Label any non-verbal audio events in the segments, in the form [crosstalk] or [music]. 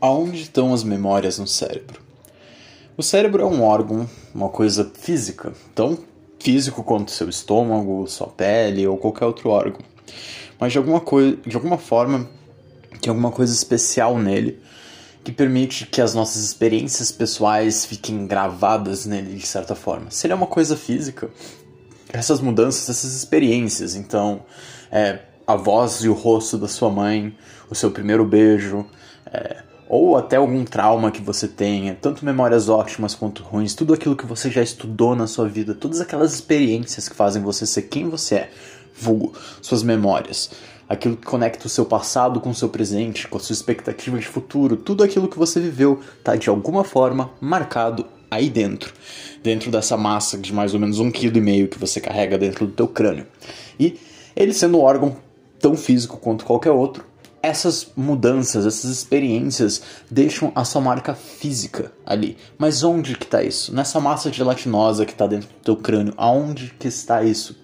Aonde estão as memórias no cérebro? O cérebro é um órgão, uma coisa física, tão físico quanto seu estômago, sua pele ou qualquer outro órgão. Mas de alguma, coisa, de alguma forma, tem alguma coisa especial nele que permite que as nossas experiências pessoais fiquem gravadas nele de certa forma. Se ele é uma coisa física, essas mudanças, essas experiências, então, é, a voz e o rosto da sua mãe, o seu primeiro beijo, é, ou até algum trauma que você tenha, tanto memórias ótimas quanto ruins, tudo aquilo que você já estudou na sua vida, todas aquelas experiências que fazem você ser quem você é, vulgo, suas memórias, aquilo que conecta o seu passado com o seu presente, com a sua expectativa de futuro, tudo aquilo que você viveu está de alguma forma marcado aí dentro, dentro dessa massa de mais ou menos um quilo e meio que você carrega dentro do teu crânio. E ele sendo um órgão tão físico quanto qualquer outro, essas mudanças, essas experiências deixam a sua marca física ali. Mas onde que está isso? Nessa massa gelatinosa que está dentro do teu crânio, aonde que está isso?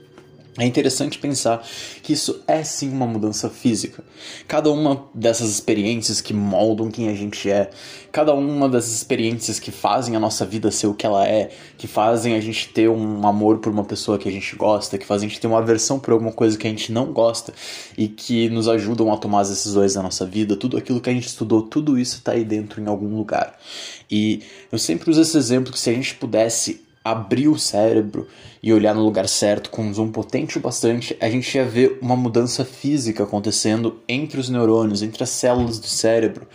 É interessante pensar que isso é sim uma mudança física. Cada uma dessas experiências que moldam quem a gente é, cada uma dessas experiências que fazem a nossa vida ser o que ela é, que fazem a gente ter um amor por uma pessoa que a gente gosta, que fazem a gente ter uma aversão por alguma coisa que a gente não gosta e que nos ajudam a tomar as decisões da nossa vida, tudo aquilo que a gente estudou, tudo isso está aí dentro em algum lugar. E eu sempre uso esse exemplo que se a gente pudesse abrir o cérebro e olhar no lugar certo com um zoom potente o bastante, a gente ia ver uma mudança física acontecendo entre os neurônios, entre as células do cérebro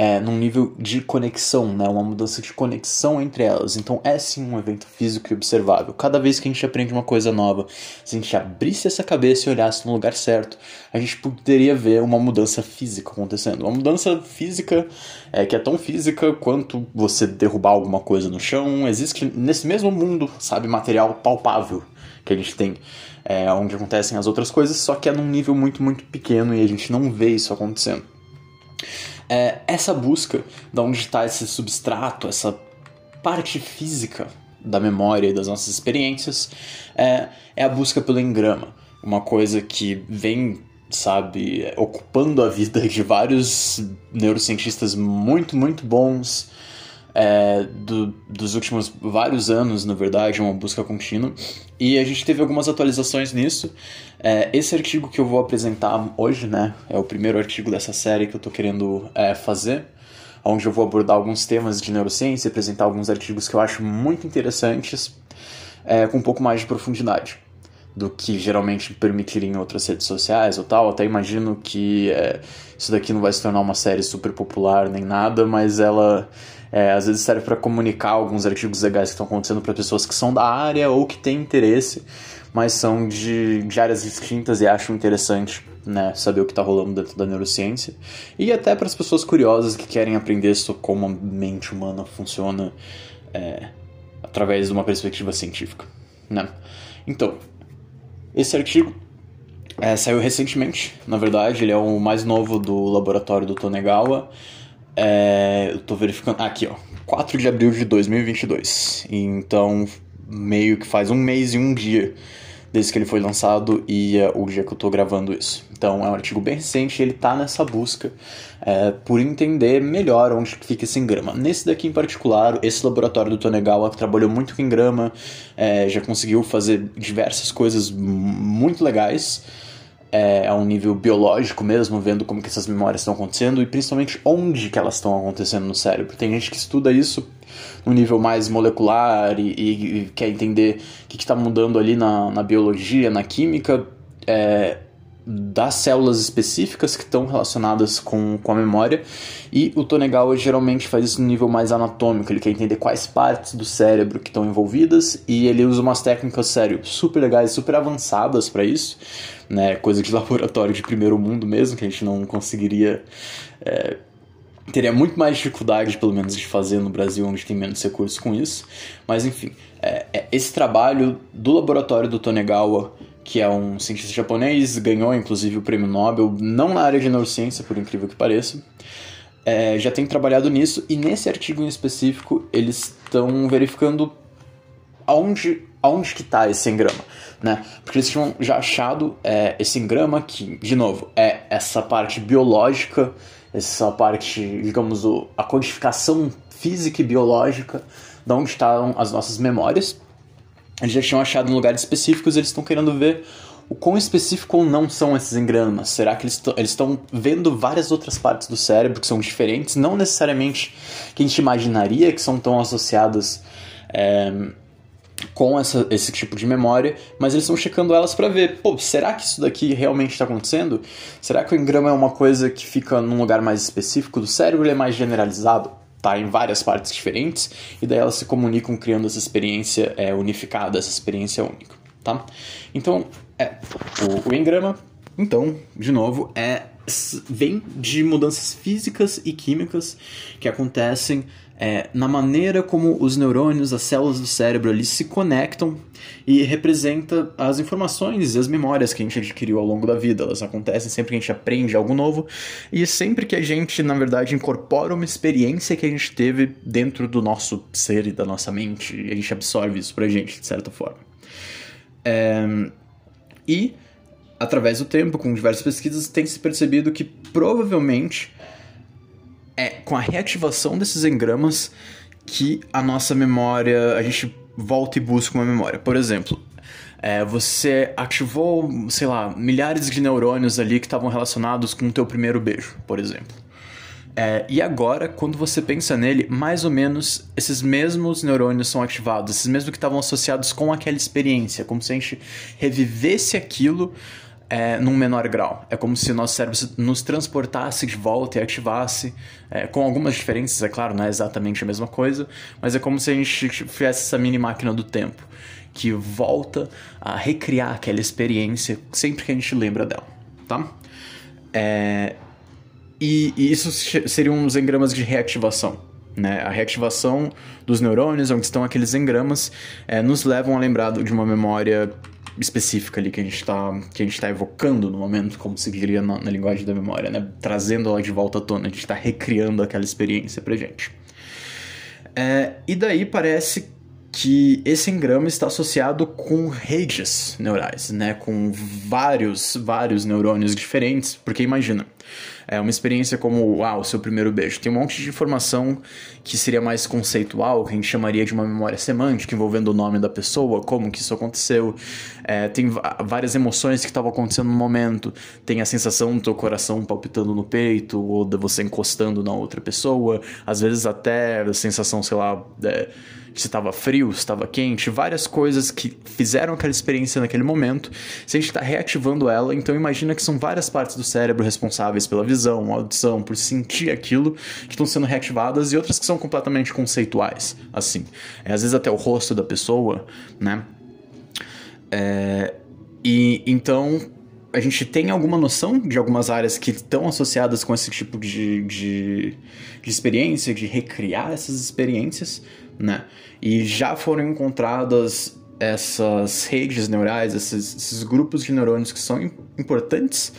é, num nível de conexão, né? uma mudança de conexão entre elas. Então é sim um evento físico e observável. Cada vez que a gente aprende uma coisa nova, se a gente abrisse essa cabeça e olhasse no lugar certo, a gente poderia ver uma mudança física acontecendo. Uma mudança física é, que é tão física quanto você derrubar alguma coisa no chão. Existe nesse mesmo mundo, sabe, material palpável que a gente tem. É, onde acontecem as outras coisas, só que é num nível muito, muito pequeno e a gente não vê isso acontecendo é, essa busca de onde está esse substrato, essa parte física da memória e das nossas experiências, é, é a busca pelo engrama. Uma coisa que vem, sabe, ocupando a vida de vários neurocientistas muito, muito bons é, do, dos últimos vários anos, na verdade, uma busca contínua. E a gente teve algumas atualizações nisso. É, esse artigo que eu vou apresentar hoje, né, é o primeiro artigo dessa série que eu estou querendo é, fazer, onde eu vou abordar alguns temas de neurociência, apresentar alguns artigos que eu acho muito interessantes, é, com um pouco mais de profundidade do que geralmente permitiriam em outras redes sociais ou tal. Até imagino que é, isso daqui não vai se tornar uma série super popular nem nada, mas ela é, às vezes serve para comunicar alguns artigos legais que estão acontecendo para pessoas que são da área ou que têm interesse, mas são de, de áreas distintas e acham interessante né, saber o que está rolando dentro da neurociência. E até para as pessoas curiosas que querem aprender sobre como a mente humana funciona é, através de uma perspectiva científica. Né? Então, esse artigo é, saiu recentemente, na verdade, ele é o mais novo do laboratório do Tonegawa. É, eu tô verificando. Aqui, ó. 4 de abril de 2022. Então, meio que faz um mês e um dia desde que ele foi lançado e é o dia que eu tô gravando isso. Então, é um artigo bem recente e ele tá nessa busca é, por entender melhor onde fica esse engrama. Nesse daqui em particular, esse laboratório do Tonegawa trabalhou muito com engrama, é, já conseguiu fazer diversas coisas muito legais é, a um nível biológico mesmo, vendo como que essas memórias estão acontecendo e principalmente onde que elas estão acontecendo no cérebro. Tem gente que estuda isso no nível mais molecular e, e, e quer entender o que está mudando ali na, na biologia, na química. É, das células específicas que estão relacionadas com, com a memória. E o Tonegawa geralmente faz isso no nível mais anatômico, ele quer entender quais partes do cérebro que estão envolvidas e ele usa umas técnicas, sério, super legais, super avançadas para isso, né? Coisa de [laughs] laboratório de primeiro mundo mesmo, que a gente não conseguiria. É, teria muito mais dificuldade, pelo menos, de fazer no Brasil, onde tem menos recursos com isso. Mas enfim, é, é, esse trabalho do laboratório do Tonegawa que é um cientista japonês, ganhou inclusive o prêmio Nobel, não na área de neurociência, por incrível que pareça. É, já tem trabalhado nisso e nesse artigo em específico eles estão verificando aonde, aonde que está esse engrama, né? Porque eles tinham já achado é, esse engrama que, de novo, é essa parte biológica essa parte, digamos, a codificação física e biológica de onde estão as nossas memórias. Eles já tinham achado em lugares específicos, eles estão querendo ver o quão específico ou não são esses engramas. Será que eles estão vendo várias outras partes do cérebro que são diferentes, não necessariamente que a gente imaginaria que são tão associadas é, com essa, esse tipo de memória, mas eles estão checando elas para ver, pô, será que isso daqui realmente está acontecendo? Será que o engrama é uma coisa que fica num lugar mais específico do cérebro, ele é mais generalizado? Tá em várias partes diferentes, e daí elas se comunicam criando essa experiência é, unificada, essa experiência única, tá? Então, é, o, o engrama, então, de novo, é vem de mudanças físicas e químicas que acontecem é, na maneira como os neurônios, as células do cérebro ali se conectam e representa as informações e as memórias que a gente adquiriu ao longo da vida. Elas acontecem sempre que a gente aprende algo novo e sempre que a gente, na verdade, incorpora uma experiência que a gente teve dentro do nosso ser e da nossa mente a gente absorve isso pra gente, de certa forma. É, e, através do tempo, com diversas pesquisas, tem se percebido que provavelmente é com a reativação desses engramas que a nossa memória, a gente volta e busca uma memória. Por exemplo, é, você ativou, sei lá, milhares de neurônios ali que estavam relacionados com o teu primeiro beijo, por exemplo. É, e agora, quando você pensa nele, mais ou menos esses mesmos neurônios são ativados, esses mesmos que estavam associados com aquela experiência, como se a gente revivesse aquilo é, num menor grau. É como se nosso cérebro nos transportasse de volta e ativasse, é, com algumas diferenças, é claro, não é exatamente a mesma coisa, mas é como se a gente fizesse essa mini máquina do tempo, que volta a recriar aquela experiência sempre que a gente lembra dela, tá? É, e, e isso seriam uns engramas de reativação. Né? A reativação dos neurônios, onde estão aqueles engramas, é, nos levam a lembrar de uma memória específica ali que a gente está que a gente tá evocando no momento, como se diria na, na, linguagem da memória, né? Trazendo ela de volta à tona, a gente está recriando aquela experiência pra gente. É, e daí parece que esse engrama está associado com redes neurais, né? Com vários, vários neurônios diferentes, porque imagina, é uma experiência como ah, o seu primeiro beijo. Tem um monte de informação que seria mais conceitual, que a gente chamaria de uma memória semântica, envolvendo o nome da pessoa, como que isso aconteceu. É, tem várias emoções que estavam acontecendo no momento. Tem a sensação do teu coração palpitando no peito, ou de você encostando na outra pessoa. Às vezes até a sensação, sei lá. É, se estava frio, se estava quente, várias coisas que fizeram aquela experiência naquele momento. Se a gente está reativando ela, então imagina que são várias partes do cérebro responsáveis pela visão, audição, por sentir aquilo, que estão sendo reativadas e outras que são completamente conceituais, assim. É, às vezes até o rosto da pessoa, né? É, e então a gente tem alguma noção de algumas áreas que estão associadas com esse tipo de, de, de experiência, de recriar essas experiências, né? E já foram encontradas essas redes neurais, esses, esses grupos de neurônios que são importantes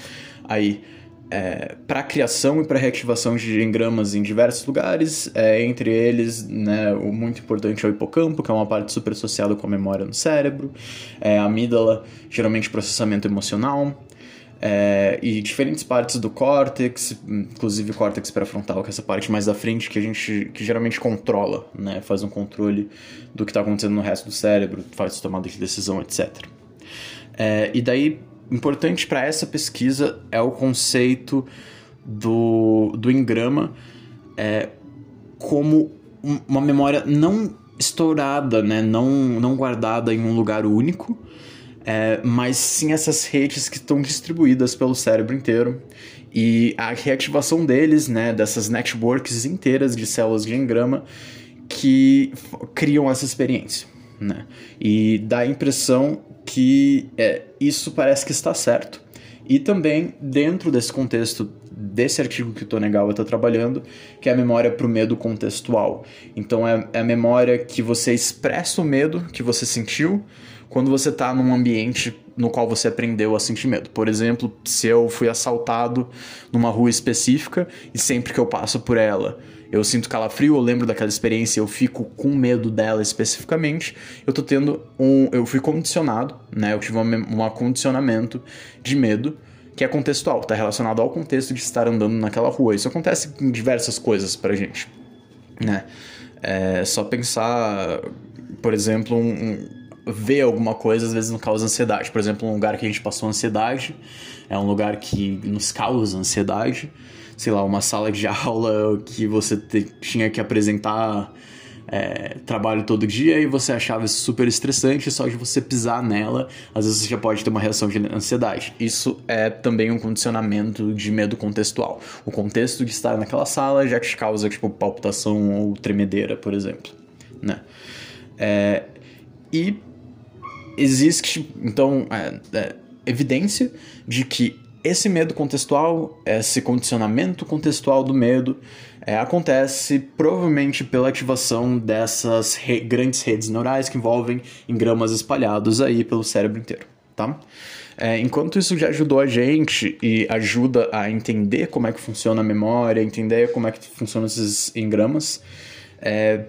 aí é, para criação e para reativação de engramas em diversos lugares, é, entre eles, né, o muito importante é o hipocampo, que é uma parte super associada com a memória no cérebro, é, a amígdala, geralmente processamento emocional, é, e diferentes partes do córtex, inclusive o córtex pré-frontal, que é essa parte mais da frente que a gente que geralmente controla, né? Faz um controle do que está acontecendo no resto do cérebro, faz tomada de decisão, etc. É, e daí, importante para essa pesquisa é o conceito do, do engrama é, como uma memória não estourada, né? não, não guardada em um lugar único, é, mas sim essas redes que estão distribuídas pelo cérebro inteiro. E a reativação deles, né, dessas networks inteiras de células de engrama que criam essa experiência. Né? E dá a impressão que é, isso parece que está certo. E também, dentro desse contexto desse artigo que o Tonegawa está trabalhando, que é a memória para o medo contextual. Então, é, é a memória que você expressa o medo que você sentiu, quando você está num ambiente no qual você aprendeu a sentir medo. Por exemplo, se eu fui assaltado numa rua específica e sempre que eu passo por ela eu sinto calafrio, eu lembro daquela experiência, eu fico com medo dela especificamente, eu tô tendo um. Eu fui condicionado, né? Eu tive um, um condicionamento de medo que é contextual, está relacionado ao contexto de estar andando naquela rua. Isso acontece em diversas coisas pra gente, né? É só pensar, por exemplo, um, um, ver alguma coisa às vezes não causa ansiedade. Por exemplo, um lugar que a gente passou ansiedade é um lugar que nos causa ansiedade. Sei lá, uma sala de [laughs] aula que você te, tinha que apresentar é, trabalho todo dia e você achava isso super estressante, só de você pisar nela, às vezes você já pode ter uma reação de ansiedade. Isso é também um condicionamento de medo contextual. O contexto de estar naquela sala já te causa, tipo, palpitação ou tremedeira, por exemplo, né? É, e existe, então, é, é, evidência de que esse medo contextual, esse condicionamento contextual do medo, é, acontece provavelmente pela ativação dessas re grandes redes neurais que envolvem engramas espalhados aí pelo cérebro inteiro, tá? É, enquanto isso já ajudou a gente e ajuda a entender como é que funciona a memória, entender como é que funcionam esses engramas, é,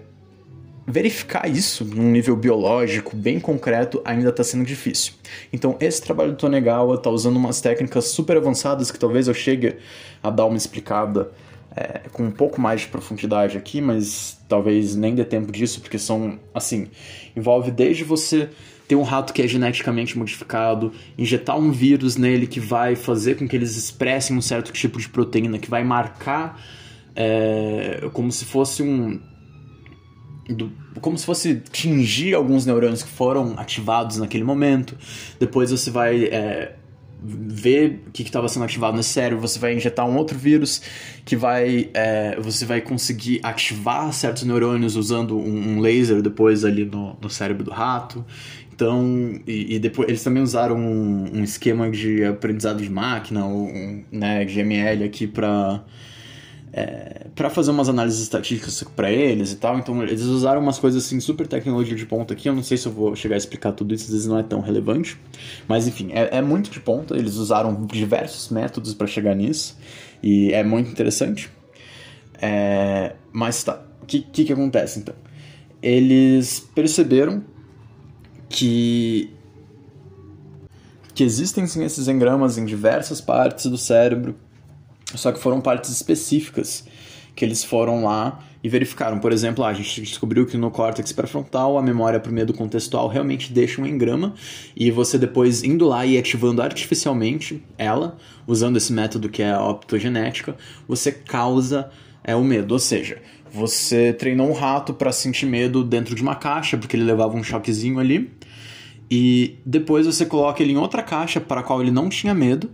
verificar isso num nível biológico bem concreto ainda está sendo difícil. Então, esse trabalho do Tonegawa está usando umas técnicas super avançadas que talvez eu chegue a dar uma explicada é, com um pouco mais de profundidade aqui, mas talvez nem dê tempo disso, porque são, assim, envolve desde você ter um rato que é geneticamente modificado, injetar um vírus nele que vai fazer com que eles expressem um certo tipo de proteína, que vai marcar é, como se fosse um. Do, como se fosse tingir alguns neurônios que foram ativados naquele momento. Depois você vai é, ver o que estava sendo ativado no cérebro, você vai injetar um outro vírus que vai. É, você vai conseguir ativar certos neurônios usando um, um laser depois ali no, no, cérebro do rato. Então, e, e, depois eles também usaram um, um, esquema de aprendizado de máquina, um, né, aqui para é, para fazer umas análises estatísticas para eles e tal. Então eles usaram umas coisas assim super tecnologia de ponta aqui. Eu não sei se eu vou chegar a explicar tudo isso, às vezes não é tão relevante, mas enfim é, é muito de ponta. Eles usaram diversos métodos para chegar nisso e é muito interessante. É, mas tá, o que, que que acontece então? Eles perceberam que que existem sim esses engramas em diversas partes do cérebro só que foram partes específicas que eles foram lá e verificaram. Por exemplo, a gente descobriu que no córtex pré-frontal a memória para o medo contextual realmente deixa um engrama e você depois indo lá e ativando artificialmente ela, usando esse método que é a optogenética, você causa é, o medo. Ou seja, você treinou um rato para sentir medo dentro de uma caixa, porque ele levava um choquezinho ali, e depois você coloca ele em outra caixa para a qual ele não tinha medo,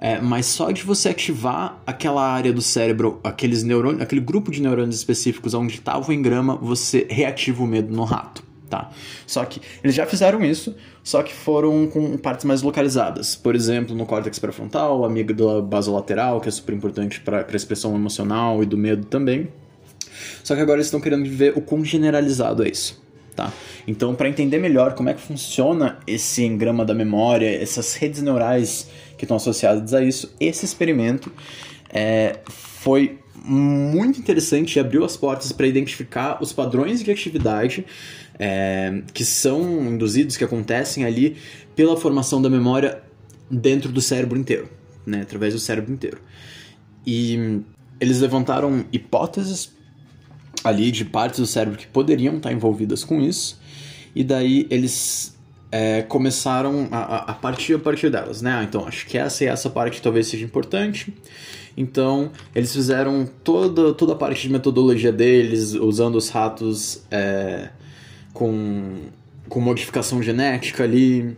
é, mas só de você ativar aquela área do cérebro, aqueles neurônios, aquele grupo de neurônios específicos onde estava o engrama, você reativa o medo no rato, tá? Só que eles já fizeram isso, só que foram com partes mais localizadas. Por exemplo, no córtex pré-frontal, amígdala basolateral, que é super importante para a expressão emocional e do medo também. Só que agora eles estão querendo ver o quão generalizado é isso. Tá? Então, para entender melhor como é que funciona esse engrama da memória, essas redes neurais que estão associadas a isso, esse experimento é, foi muito interessante e abriu as portas para identificar os padrões de atividade é, que são induzidos, que acontecem ali pela formação da memória dentro do cérebro inteiro, né, através do cérebro inteiro. E eles levantaram hipóteses ali de partes do cérebro que poderiam estar envolvidas com isso, e daí eles é, começaram a, a, partir a partir delas, né? Então acho que essa e essa parte talvez seja importante. Então eles fizeram toda, toda a parte de metodologia deles, usando os ratos é, com, com modificação genética ali,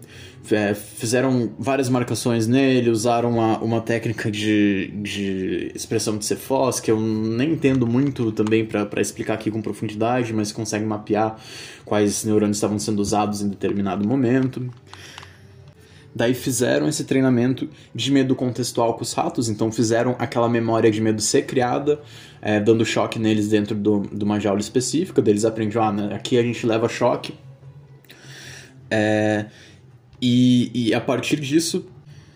é, fizeram várias marcações nele, usaram uma, uma técnica de, de expressão de Cephos, que eu nem entendo muito também para explicar aqui com profundidade, mas consegue mapear quais neurônios estavam sendo usados em determinado momento. Daí fizeram esse treinamento de medo contextual com os ratos, então fizeram aquela memória de medo ser criada, é, dando choque neles dentro do, de uma jaula específica, deles aprendiam, ah, né, aqui a gente leva choque. É, e, e a partir disso,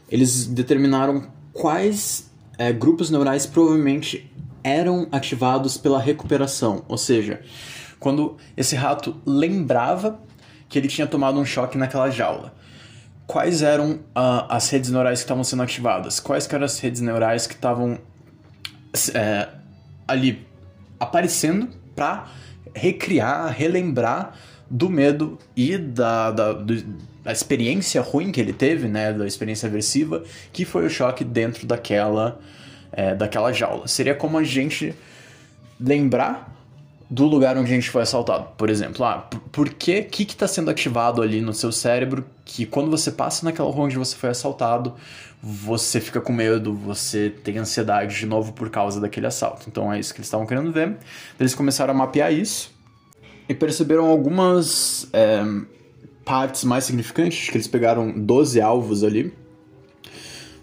eles determinaram quais é, grupos neurais provavelmente eram ativados pela recuperação. Ou seja, quando esse rato lembrava que ele tinha tomado um choque naquela jaula. quais eram uh, as redes neurais que estavam sendo ativadas, quais eram as redes neurais que estavam é, ali aparecendo para recriar, relembrar do medo e da, da, da experiência ruim que ele teve, né, da experiência aversiva, que foi o choque dentro daquela, é, daquela jaula. Seria como a gente lembrar do lugar onde a gente foi assaltado. Por exemplo, ah, por que que está sendo ativado ali no seu cérebro que quando você passa naquela rua onde você foi assaltado, você fica com medo, você tem ansiedade de novo por causa daquele assalto. Então é isso que eles estavam querendo ver. Eles começaram a mapear isso e perceberam algumas é, partes mais significantes, que eles pegaram 12 alvos ali.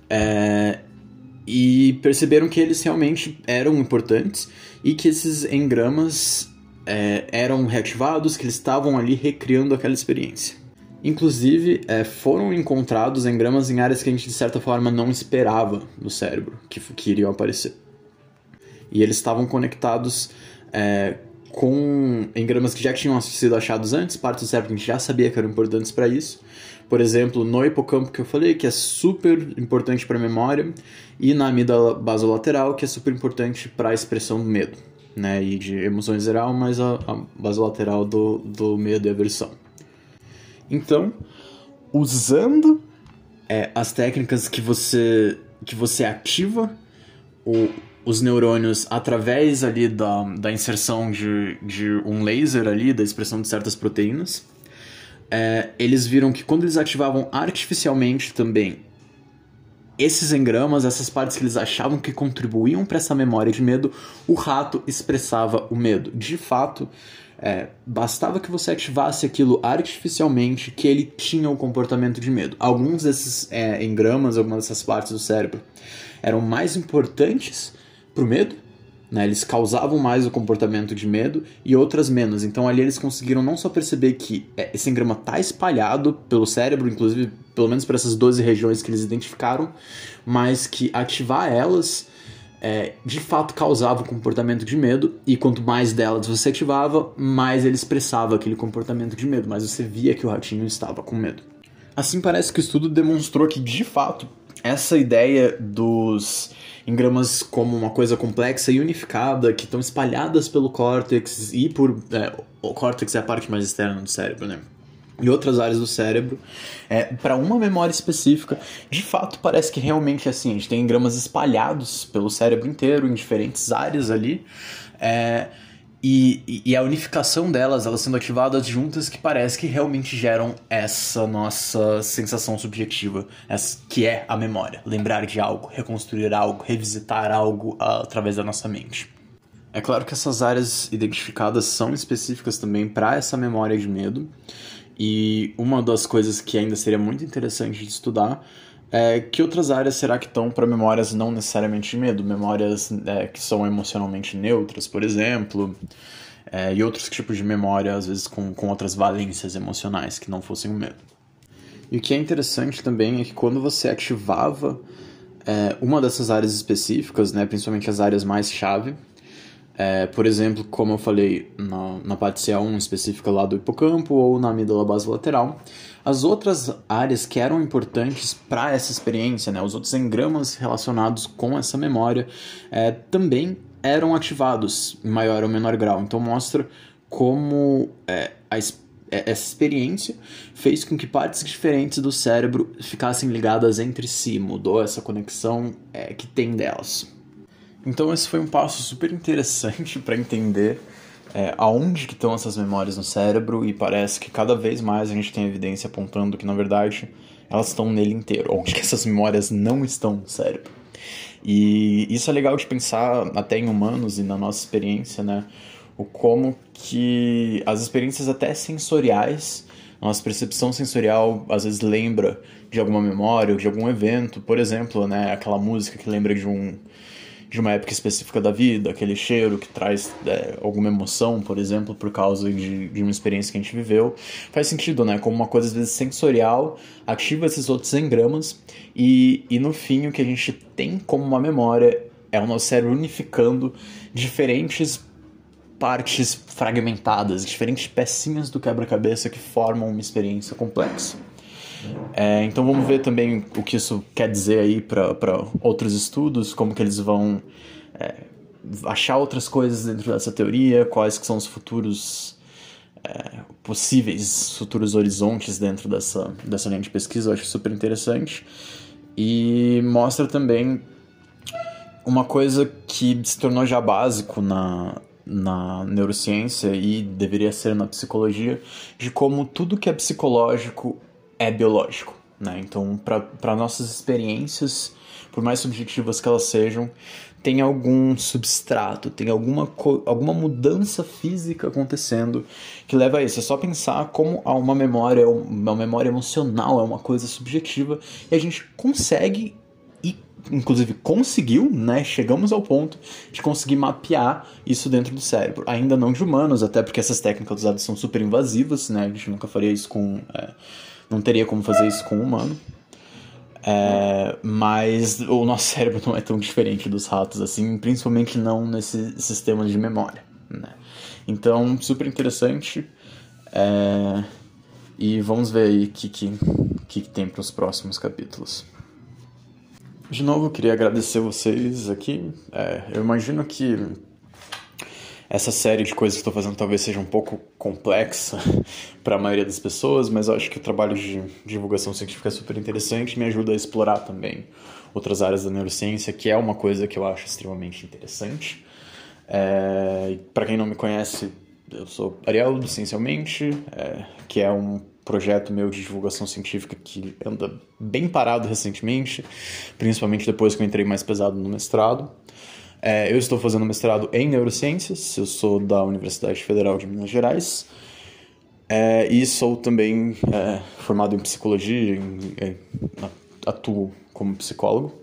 É, e perceberam que eles realmente eram importantes e que esses engramas é, eram reativados, que eles estavam ali recriando aquela experiência. Inclusive, é, foram encontrados engramas em áreas que a gente de certa forma não esperava no cérebro que, que iriam aparecer. E eles estavam conectados é, com engramas que já tinham sido achados antes, partes do cérebro que a gente já sabia que eram importantes para isso. Por exemplo, no hipocampo que eu falei, que é super importante para a memória, e na amígdala basolateral, que é super importante para a expressão do medo, né? E de emoções geral, mas a, a basolateral do, do medo e aversão. Então, usando é, as técnicas que você, que você ativa o, os neurônios através ali da, da inserção de, de um laser ali, da expressão de certas proteínas, é, eles viram que quando eles ativavam artificialmente também esses engramas, essas partes que eles achavam que contribuíam para essa memória de medo, o rato expressava o medo. De fato, é, bastava que você ativasse aquilo artificialmente que ele tinha o comportamento de medo. Alguns desses é, engramas, algumas dessas partes do cérebro eram mais importantes para o medo né? Eles causavam mais o comportamento de medo e outras menos. Então ali eles conseguiram não só perceber que é, esse engrama está espalhado pelo cérebro, inclusive pelo menos para essas 12 regiões que eles identificaram, mas que ativar elas é, de fato causava o comportamento de medo, e quanto mais delas você ativava, mais ele expressava aquele comportamento de medo, mas você via que o ratinho estava com medo. Assim parece que o estudo demonstrou que de fato essa ideia dos engramas como uma coisa complexa e unificada que estão espalhadas pelo córtex e por. É, o córtex é a parte mais externa do cérebro, né? E outras áreas do cérebro, é, para uma memória específica, de fato parece que realmente é assim. A gente tem engramas espalhados pelo cérebro inteiro, em diferentes áreas ali. É, e, e, a unificação delas, elas sendo ativadas juntas, que parece que realmente geram essa nossa sensação subjetiva, essa, que é a memória. Lembrar de algo, reconstruir algo, revisitar algo uh, através da nossa mente. É claro que essas áreas identificadas são específicas também para essa memória de medo, e uma das coisas que ainda seria muito interessante de estudar é, que outras áreas será que estão para memórias não necessariamente de medo? Memórias é, que são emocionalmente neutras, por exemplo, é, e outros tipos de memória, às vezes com, com outras valências emocionais que não fossem o medo. E o que é interessante também é que quando você ativava é, uma dessas áreas específicas, né, principalmente as áreas mais chave, é, por exemplo, como eu falei na, na parte C1 específica lá do hipocampo ou na amígdala basolateral, as outras áreas que eram importantes para essa experiência, né, os outros engramas relacionados com essa memória, é, também eram ativados em maior ou menor grau. Então mostra como é, a, é, essa experiência fez com que partes diferentes do cérebro ficassem ligadas entre si, mudou essa conexão é, que tem delas. Então esse foi um passo super interessante [laughs] para entender é, aonde que estão essas memórias no cérebro e parece que cada vez mais a gente tem evidência apontando que na verdade elas estão nele inteiro, [laughs] onde que essas memórias não estão no cérebro. E isso é legal de pensar até em humanos e na nossa experiência, né? O como que as experiências até sensoriais, nossa percepção sensorial às vezes lembra de alguma memória ou de algum evento, por exemplo, né, aquela música que lembra de um de uma época específica da vida, aquele cheiro que traz é, alguma emoção, por exemplo, por causa de, de uma experiência que a gente viveu. Faz sentido, né? Como uma coisa às vezes sensorial, ativa esses outros engramas e, e no fim o que a gente tem como uma memória é o nosso cérebro unificando diferentes partes fragmentadas, diferentes pecinhas do quebra-cabeça que formam uma experiência complexa. É, então vamos ver também o que isso quer dizer aí para outros estudos, como que eles vão é, achar outras coisas dentro dessa teoria, quais que são os futuros é, possíveis, futuros horizontes dentro dessa, dessa linha de pesquisa, eu acho super interessante. E mostra também uma coisa que se tornou já básico na, na neurociência e deveria ser na psicologia, de como tudo que é psicológico é biológico. Né? Então, para nossas experiências, por mais subjetivas que elas sejam, tem algum substrato, tem alguma, alguma mudança física acontecendo que leva a isso. É só pensar como uma memória, uma memória emocional é uma coisa subjetiva e a gente consegue e inclusive conseguiu, né? Chegamos ao ponto de conseguir mapear isso dentro do cérebro. Ainda não de humanos, até porque essas técnicas usadas são super invasivas, né? A gente nunca faria isso com. É, não teria como fazer isso com um humano. É, mas o nosso [laughs] cérebro não é tão diferente dos ratos assim, principalmente não nesse sistema de memória. Né? Então, super interessante. É, e vamos ver aí o que, que, que, tem para os próximos capítulos. De novo, queria agradecer vocês aqui. É, eu imagino que essa série de coisas que estou fazendo talvez seja um pouco complexa [laughs] para a maioria das pessoas, mas eu acho que o trabalho de divulgação científica é super interessante e me ajuda a explorar também outras áreas da neurociência, que é uma coisa que eu acho extremamente interessante. É, para quem não me conhece, eu sou Ariel do é, que é um projeto meu de divulgação científica que anda bem parado recentemente, principalmente depois que eu entrei mais pesado no mestrado. É, eu estou fazendo mestrado em neurociências, eu sou da Universidade Federal de Minas Gerais é, e sou também é, formado em psicologia, em, atuo como psicólogo.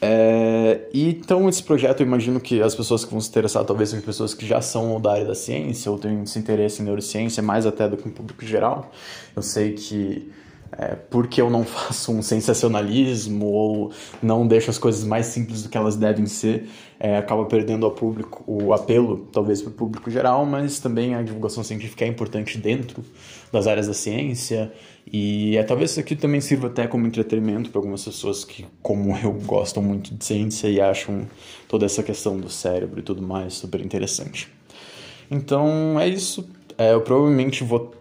É, e então esse projeto eu imagino que as pessoas que vão se interessar talvez sejam pessoas que já são da área da ciência ou têm esse interesse em neurociência mais até do que o público geral. Eu sei que é, porque eu não [laughs] faço um sensacionalismo ou não deixo as coisas mais simples do que elas devem ser, é, acaba perdendo ao público o apelo, talvez para o público geral, mas também a divulgação científica é importante dentro das áreas da ciência e é, talvez isso aqui também sirva até como entretenimento para algumas pessoas que, como eu, gostam muito de ciência e acham toda essa questão do cérebro e tudo mais super interessante. Então é isso. É, eu provavelmente vou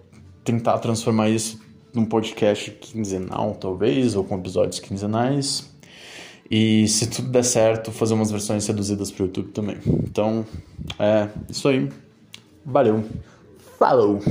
tentar transformar isso num podcast quinzenal, talvez, ou com episódios quinzenais. E se tudo der certo, fazer umas versões reduzidas para o YouTube também. Então, é isso aí. Valeu. Falou!